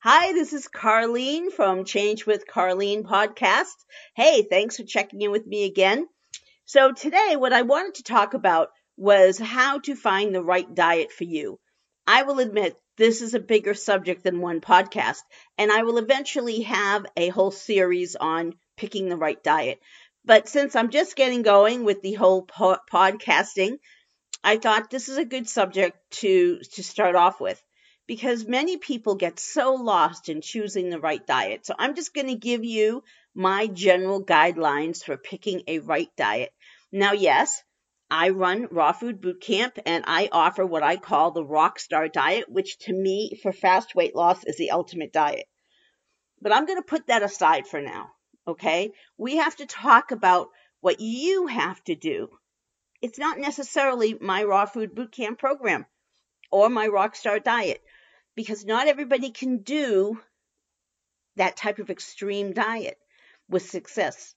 Hi, this is Carlene from Change with Carlene podcast. Hey, thanks for checking in with me again. So today what I wanted to talk about was how to find the right diet for you. I will admit this is a bigger subject than one podcast, and I will eventually have a whole series on picking the right diet. But since I'm just getting going with the whole po- podcasting, I thought this is a good subject to to start off with because many people get so lost in choosing the right diet. So I'm just going to give you my general guidelines for picking a right diet. Now, yes, I run Raw Food Boot Camp and I offer what I call the Rockstar Diet, which to me, for fast weight loss, is the ultimate diet. But I'm going to put that aside for now. Okay. We have to talk about what you have to do. It's not necessarily my Raw Food Boot Camp program or my Rockstar Diet because not everybody can do that type of extreme diet with success.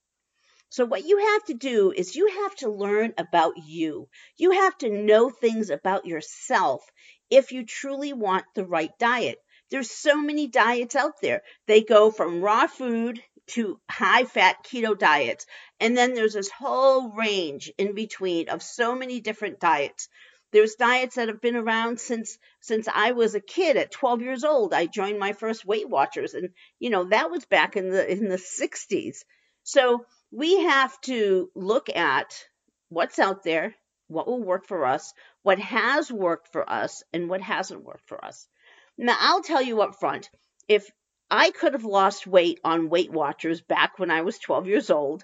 So what you have to do is you have to learn about you. You have to know things about yourself if you truly want the right diet. There's so many diets out there. They go from raw food to high fat keto diets. And then there's this whole range in between of so many different diets. There's diets that have been around since since I was a kid at 12 years old. I joined my first Weight Watchers and you know that was back in the in the 60s. So we have to look at what's out there, what will work for us, what has worked for us and what hasn't worked for us. Now I'll tell you up front, if I could have lost weight on Weight Watchers back when I was 12 years old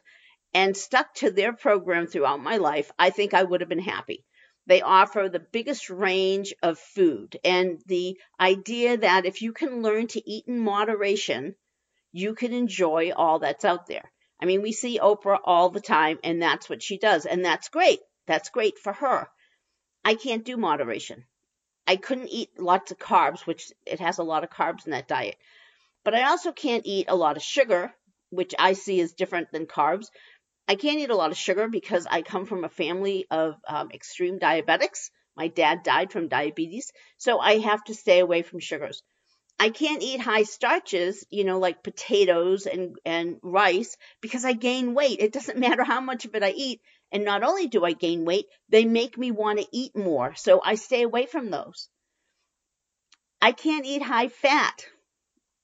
and stuck to their program throughout my life, I think I would have been happy. They offer the biggest range of food and the idea that if you can learn to eat in moderation, you can enjoy all that's out there. I mean, we see Oprah all the time and that's what she does. And that's great. That's great for her. I can't do moderation. I couldn't eat lots of carbs, which it has a lot of carbs in that diet. But I also can't eat a lot of sugar, which I see as different than carbs. I can't eat a lot of sugar because I come from a family of um, extreme diabetics. My dad died from diabetes, so I have to stay away from sugars. I can't eat high starches, you know, like potatoes and, and rice because I gain weight. It doesn't matter how much of it I eat. And not only do I gain weight, they make me want to eat more. So I stay away from those. I can't eat high fat.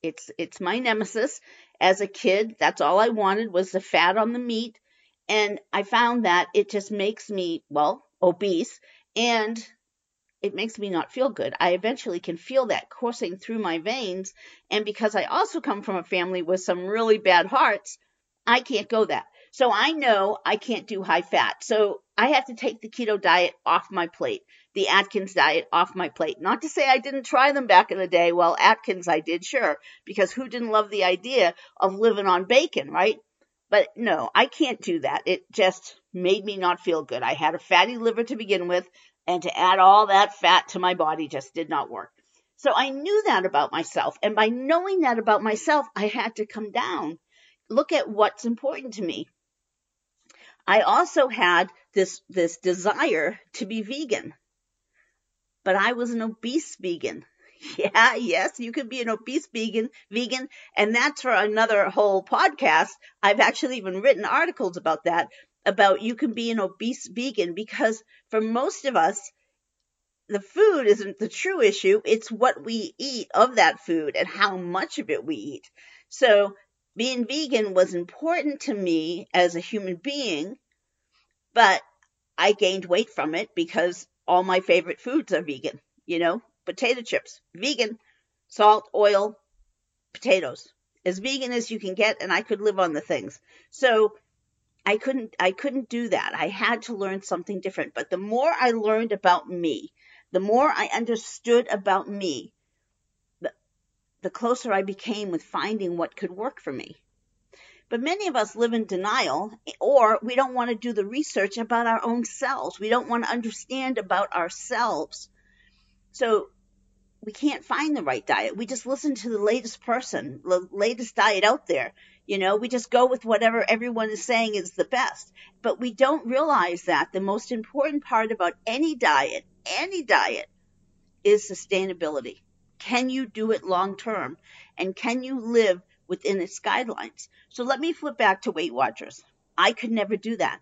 It's, it's my nemesis. As a kid, that's all I wanted was the fat on the meat and I found that it just makes me, well, obese and it makes me not feel good. I eventually can feel that coursing through my veins. And because I also come from a family with some really bad hearts, I can't go that. So I know I can't do high fat. So I have to take the keto diet off my plate, the Atkins diet off my plate. Not to say I didn't try them back in the day. Well, Atkins I did, sure, because who didn't love the idea of living on bacon, right? But no, I can't do that. It just made me not feel good. I had a fatty liver to begin with, and to add all that fat to my body just did not work. So I knew that about myself. And by knowing that about myself, I had to come down, look at what's important to me. I also had this, this desire to be vegan, but I was an obese vegan. Yeah, yes, you could be an obese vegan, vegan, and that's for another whole podcast. I've actually even written articles about that, about you can be an obese vegan because for most of us, the food isn't the true issue. It's what we eat of that food and how much of it we eat. So being vegan was important to me as a human being, but I gained weight from it because all my favorite foods are vegan, you know, potato chips, vegan, salt, oil, potatoes, as vegan as you can get, and I could live on the things. So I couldn't, I couldn't do that. I had to learn something different. But the more I learned about me, the more I understood about me, the, the closer I became with finding what could work for me. But many of us live in denial, or we don't want to do the research about our own selves. We don't want to understand about ourselves. So we can't find the right diet. We just listen to the latest person, the latest diet out there. You know, we just go with whatever everyone is saying is the best. But we don't realize that the most important part about any diet, any diet, is sustainability. Can you do it long term? And can you live within its guidelines? So let me flip back to Weight Watchers. I could never do that.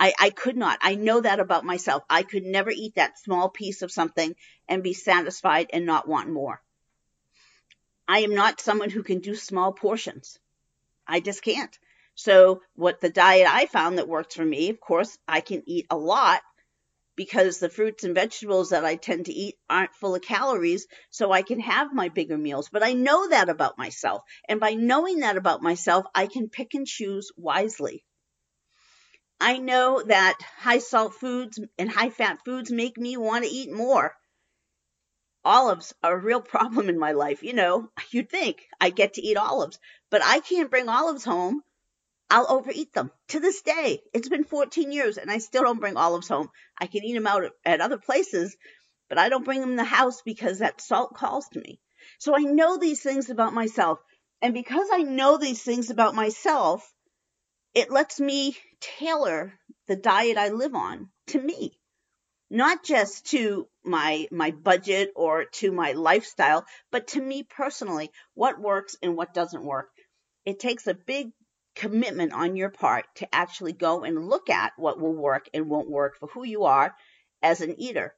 I, I could not. I know that about myself. I could never eat that small piece of something and be satisfied and not want more. I am not someone who can do small portions. I just can't. So what the diet I found that works for me, of course, I can eat a lot because the fruits and vegetables that I tend to eat aren't full of calories, so I can have my bigger meals. But I know that about myself. And by knowing that about myself, I can pick and choose wisely. I know that high salt foods and high fat foods make me want to eat more. Olives are a real problem in my life. You know, you'd think I get to eat olives, but I can't bring olives home. I'll overeat them to this day. It's been 14 years and I still don't bring olives home. I can eat them out at other places, but I don't bring them in the house because that salt calls to me. So I know these things about myself. And because I know these things about myself, it lets me tailor the diet I live on to me, not just to my, my budget or to my lifestyle, but to me personally, what works and what doesn't work. It takes a big commitment on your part to actually go and look at what will work and won't work for who you are as an eater.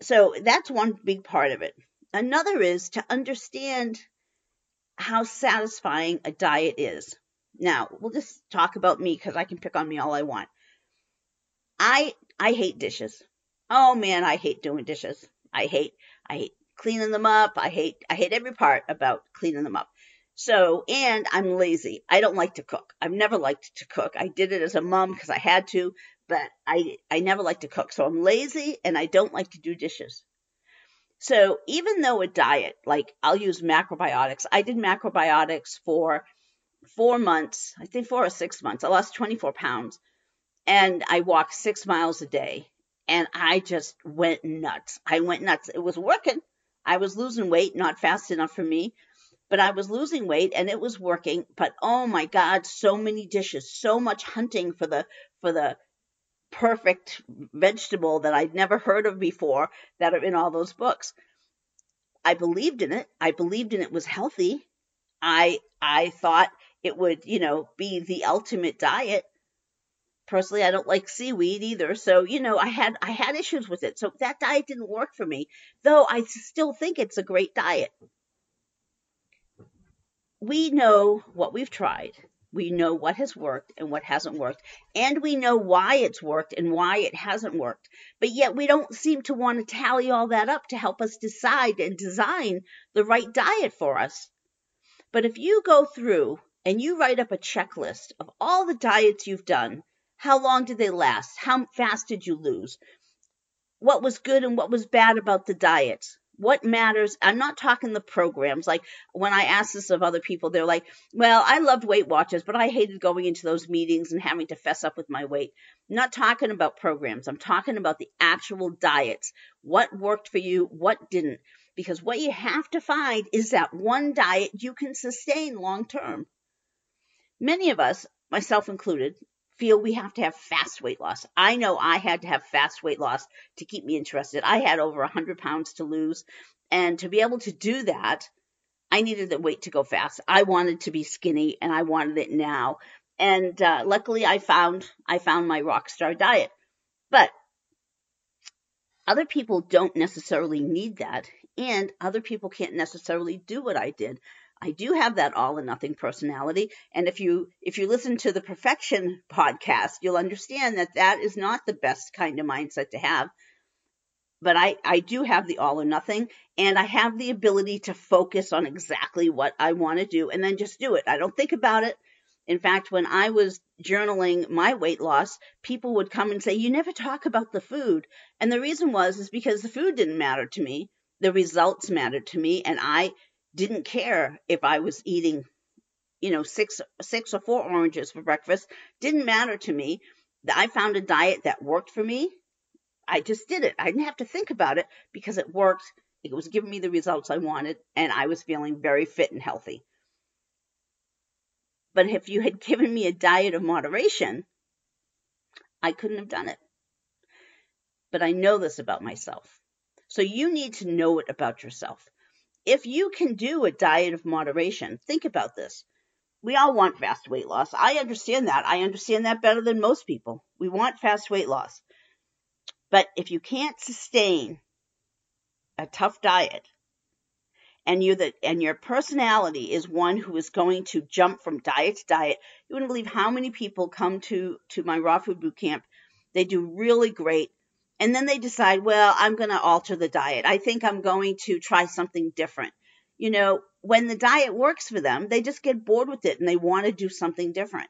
So that's one big part of it. Another is to understand how satisfying a diet is. Now, we'll just talk about me because I can pick on me all I want. I I hate dishes. Oh man, I hate doing dishes. I hate I hate cleaning them up. I hate I hate every part about cleaning them up. So, and I'm lazy. I don't like to cook. I've never liked to cook. I did it as a mom because I had to, but I I never like to cook. So I'm lazy and I don't like to do dishes. So even though a diet, like I'll use macrobiotics, I did macrobiotics for four months, I think four or six months. I lost 24 pounds and I walked six miles a day and I just went nuts. I went nuts. It was working. I was losing weight, not fast enough for me, but I was losing weight and it was working. But oh my God, so many dishes, so much hunting for the, for the perfect vegetable that I'd never heard of before that are in all those books. I believed in it. I believed in it was healthy. I, I thought it would, you know, be the ultimate diet. Personally, I don't like seaweed either. So, you know, I had, I had issues with it. So that diet didn't work for me, though I still think it's a great diet. We know what we've tried. We know what has worked and what hasn't worked. And we know why it's worked and why it hasn't worked. But yet we don't seem to want to tally all that up to help us decide and design the right diet for us. But if you go through and you write up a checklist of all the diets you've done. How long did they last? How fast did you lose? What was good and what was bad about the diets? What matters? I'm not talking the programs. Like when I ask this of other people, they're like, well, I loved Weight Watchers, but I hated going into those meetings and having to fess up with my weight. I'm not talking about programs. I'm talking about the actual diets. What worked for you? What didn't? Because what you have to find is that one diet you can sustain long term. Many of us, myself included, feel we have to have fast weight loss. I know I had to have fast weight loss to keep me interested. I had over 100 pounds to lose. And to be able to do that, I needed the weight to go fast. I wanted to be skinny and I wanted it now. And uh, luckily I found I found my rock star diet. But other people don't necessarily need that and other people can't necessarily do what I did. I do have that all or nothing personality. And if you, if you listen to the perfection podcast, you'll understand that that is not the best kind of mindset to have. But I, I do have the all or nothing and I have the ability to focus on exactly what I want to do and then just do it. I don't think about it. In fact, when I was journaling my weight loss, people would come and say, you never talk about the food. And the reason was, is because the food didn't matter to me. The results mattered to me. And I didn't care if I was eating, you know, six, six or four oranges for breakfast. Didn't matter to me. I found a diet that worked for me. I just did it. I didn't have to think about it because it worked. It was giving me the results I wanted and I was feeling very fit and healthy. But if you had given me a diet of moderation, I couldn't have done it. But I know this about myself. So you need to know it about yourself. If you can do a diet of moderation, think about this. We all want fast weight loss. I understand that. I understand that better than most people. We want fast weight loss. But if you can't sustain a tough diet and you and your personality is one who is going to jump from diet to diet, you wouldn't believe how many people come to to my raw food boot camp. They do really great and then they decide, well, I'm going to alter the diet. I think I'm going to try something different. You know, when the diet works for them, they just get bored with it and they want to do something different.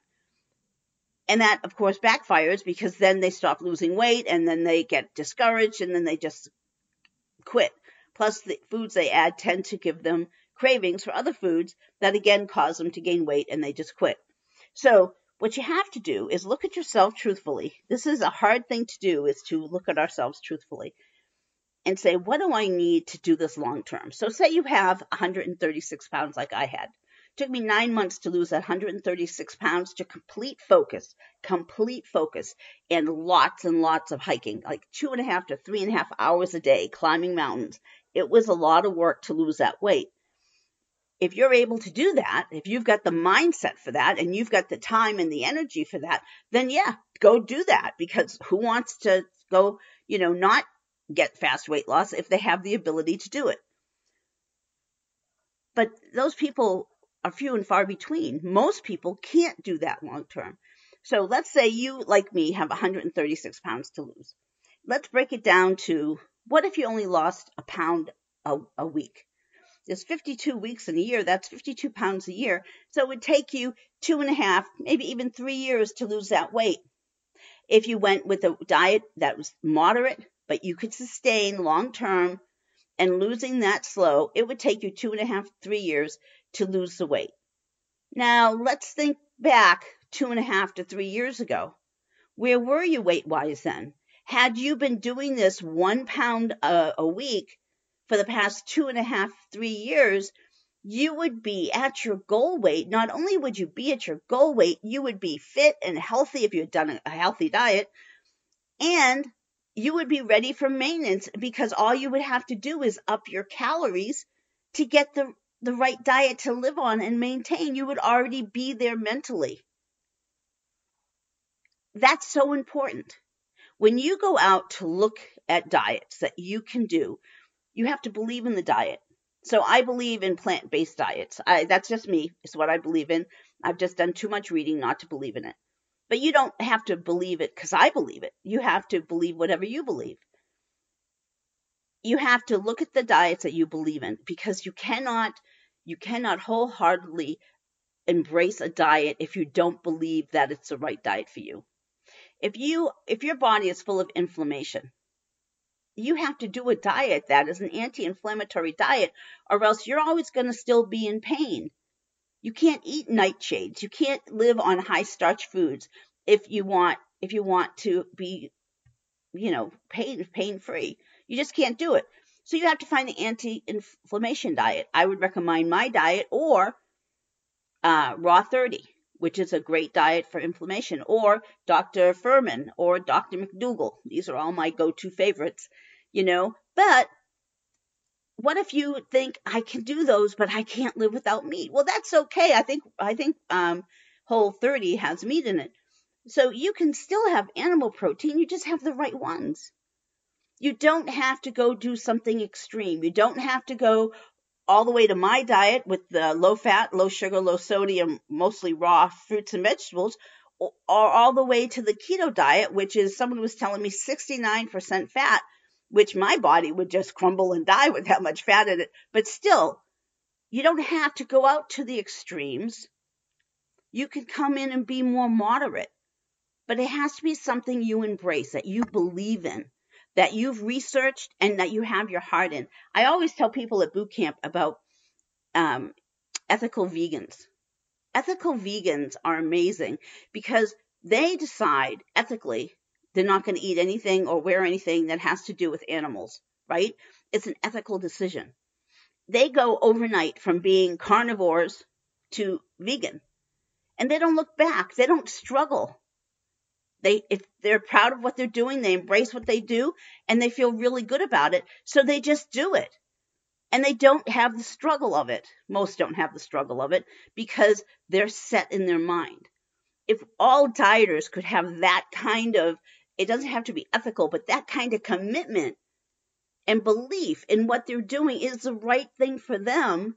And that, of course, backfires because then they stop losing weight and then they get discouraged and then they just quit. Plus, the foods they add tend to give them cravings for other foods that again cause them to gain weight and they just quit. So what you have to do is look at yourself truthfully. This is a hard thing to do is to look at ourselves truthfully and say, what do I need to do this long term? So say you have 136 pounds like I had. It took me nine months to lose that 136 pounds to complete focus, complete focus, and lots and lots of hiking, like two and a half to three and a half hours a day climbing mountains. It was a lot of work to lose that weight if you're able to do that, if you've got the mindset for that and you've got the time and the energy for that, then yeah, go do that because who wants to go, you know, not get fast weight loss if they have the ability to do it? But those people are few and far between. Most people can't do that long term. So let's say you, like me, have 136 pounds to lose. Let's break it down to what if you only lost a pound a, a week? There's 52 weeks in a year. That's 52 pounds a year. So it would take you two and a half, maybe even three years to lose that weight. If you went with a diet that was moderate, but you could sustain long term and losing that slow, it would take you two and a half, three years to lose the weight. Now let's think back two and a half to three years ago. Where were you weight wise then? Had you been doing this one pound a, a week, for the past two and a half, three years, you would be at your goal weight. Not only would you be at your goal weight, you would be fit and healthy if you had done a healthy diet, and you would be ready for maintenance because all you would have to do is up your calories to get the, the right diet to live on and maintain. You would already be there mentally. That's so important. When you go out to look at diets that you can do, you have to believe in the diet. So I believe in plant-based diets. I, that's just me. It's what I believe in. I've just done too much reading not to believe in it. But you don't have to believe it because I believe it. You have to believe whatever you believe. You have to look at the diets that you believe in because you cannot you cannot wholeheartedly embrace a diet if you don't believe that it's the right diet for you. If you if your body is full of inflammation, you have to do a diet that is an anti-inflammatory diet or else you're always going to still be in pain. You can't eat nightshades. You can't live on high starch foods if you want if you want to be you know pain pain free. You just can't do it. So you have to find the anti-inflammation diet. I would recommend my diet or uh, Raw 30, which is a great diet for inflammation, or Dr. Fuhrman or Dr. McDougall. These are all my go-to favorites you know? But what if you think I can do those, but I can't live without meat? Well, that's okay. I think I think um, Whole 30 has meat in it, so you can still have animal protein. You just have the right ones. You don't have to go do something extreme. You don't have to go all the way to my diet with the low fat, low sugar, low sodium, mostly raw fruits and vegetables, or all the way to the keto diet, which is someone was telling me 69% fat which my body would just crumble and die with that much fat in it. But still, you don't have to go out to the extremes. You can come in and be more moderate. But it has to be something you embrace, that you believe in, that you've researched, and that you have your heart in. I always tell people at boot camp about um, ethical vegans. Ethical vegans are amazing because they decide ethically they're not going to eat anything or wear anything that has to do with animals, right? It's an ethical decision. They go overnight from being carnivores to vegan and they don't look back. They don't struggle. They, if they're proud of what they're doing, they embrace what they do and they feel really good about it. So they just do it. And they don't have the struggle of it. Most don't have the struggle of it because they're set in their mind. If all dieters could have that kind of, it doesn't have to be ethical, but that kind of commitment and belief in what they're doing is the right thing for them,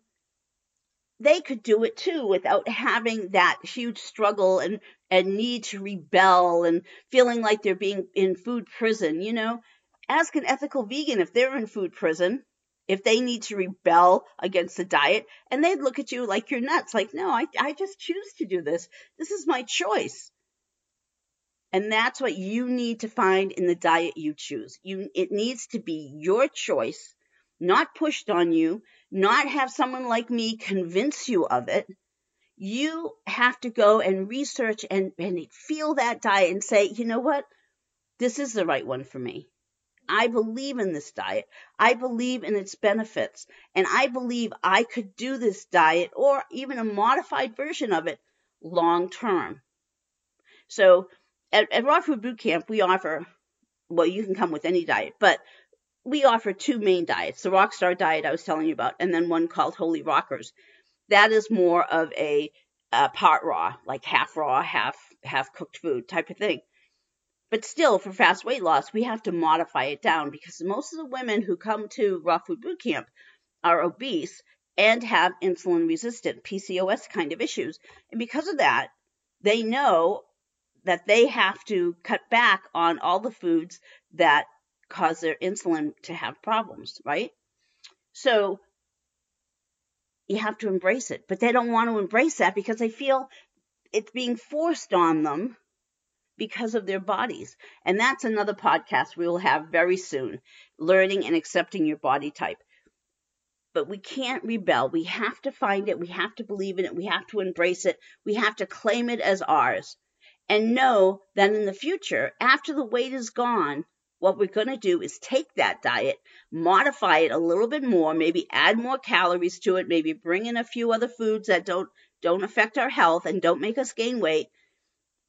they could do it too without having that huge struggle and, and need to rebel and feeling like they're being in food prison. You know, ask an ethical vegan if they're in food prison, if they need to rebel against the diet, and they'd look at you like you're nuts. Like, no, I, I just choose to do this. This is my choice. And that's what you need to find in the diet you choose. You, it needs to be your choice, not pushed on you, not have someone like me convince you of it. You have to go and research and, and feel that diet and say, you know what? This is the right one for me. I believe in this diet. I believe in its benefits. And I believe I could do this diet or even a modified version of it long term. So at, at Raw Food Boot Camp, we offer, well, you can come with any diet, but we offer two main diets the Rockstar diet I was telling you about, and then one called Holy Rockers. That is more of a, a part raw, like half raw, half half cooked food type of thing. But still, for fast weight loss, we have to modify it down because most of the women who come to Raw Food Boot Camp are obese and have insulin resistant PCOS kind of issues. And because of that, they know that they have to cut back on all the foods that cause their insulin to have problems, right? So you have to embrace it, but they don't want to embrace that because they feel it's being forced on them because of their bodies. And that's another podcast we will have very soon learning and accepting your body type. But we can't rebel. We have to find it. We have to believe in it. We have to embrace it. We have to claim it as ours and know that in the future, after the weight is gone, what we're going to do is take that diet, modify it a little bit more, maybe add more calories to it, maybe bring in a few other foods that don't don't affect our health and don't make us gain weight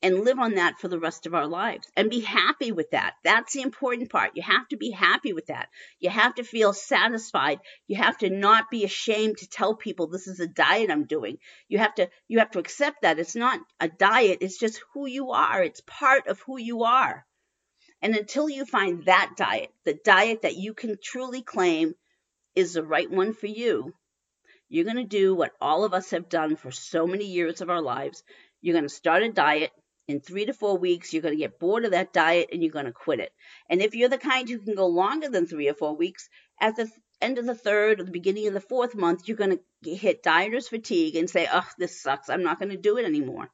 and live on that for the rest of our lives and be happy with that. That's the important part. You have to be happy with that. You have to feel satisfied. You have to not be ashamed to tell people this is a diet I'm doing. You have to you have to accept that it's not a diet, it's just who you are. It's part of who you are. And until you find that diet, the diet that you can truly claim is the right one for you, you're going to do what all of us have done for so many years of our lives. You're going to start a diet in three to four weeks, you're going to get bored of that diet and you're going to quit it. And if you're the kind who can go longer than three or four weeks, at the end of the third or the beginning of the fourth month, you're going to hit dieter's fatigue and say, oh, this sucks. I'm not going to do it anymore.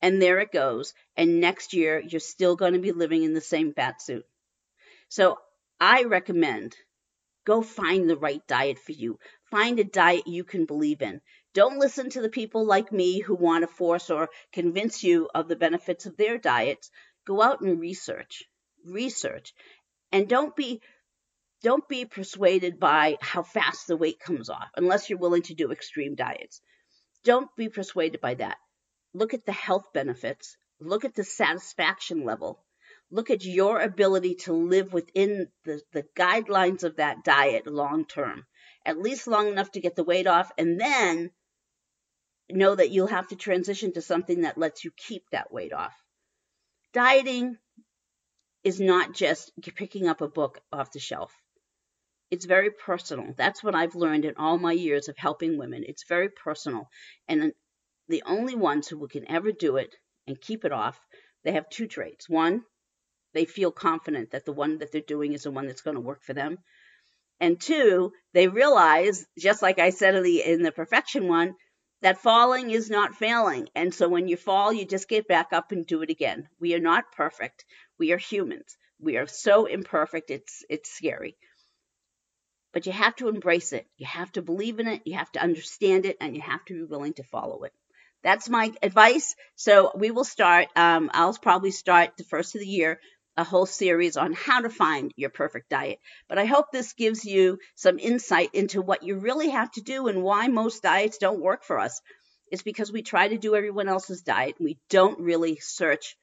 And there it goes. And next year, you're still going to be living in the same fat suit. So I recommend go find the right diet for you. Find a diet you can believe in. Don't listen to the people like me who want to force or convince you of the benefits of their diets. Go out and research. Research. And don't be don't be persuaded by how fast the weight comes off unless you're willing to do extreme diets. Don't be persuaded by that. Look at the health benefits. Look at the satisfaction level. Look at your ability to live within the, the guidelines of that diet long term, at least long enough to get the weight off, and then know that you'll have to transition to something that lets you keep that weight off. Dieting is not just picking up a book off the shelf. It's very personal. That's what I've learned in all my years of helping women. It's very personal. And the only ones who can ever do it and keep it off, they have two traits. One, they feel confident that the one that they're doing is the one that's going to work for them. And two, they realize, just like I said in the, in the perfection one, that falling is not failing. And so when you fall, you just get back up and do it again. We are not perfect. We are humans. We are so imperfect. It's, it's scary. But you have to embrace it. You have to believe in it. You have to understand it and you have to be willing to follow it. That's my advice. So we will start, um, I'll probably start the first of the year a whole series on how to find your perfect diet. But I hope this gives you some insight into what you really have to do and why most diets don't work for us. It's because we try to do everyone else's diet. And we don't really search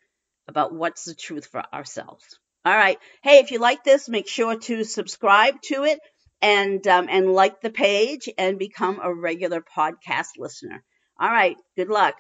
about what's the truth for ourselves. All right. Hey, if you like this, make sure to subscribe to it and um, and like the page and become a regular podcast listener. All right. Good luck.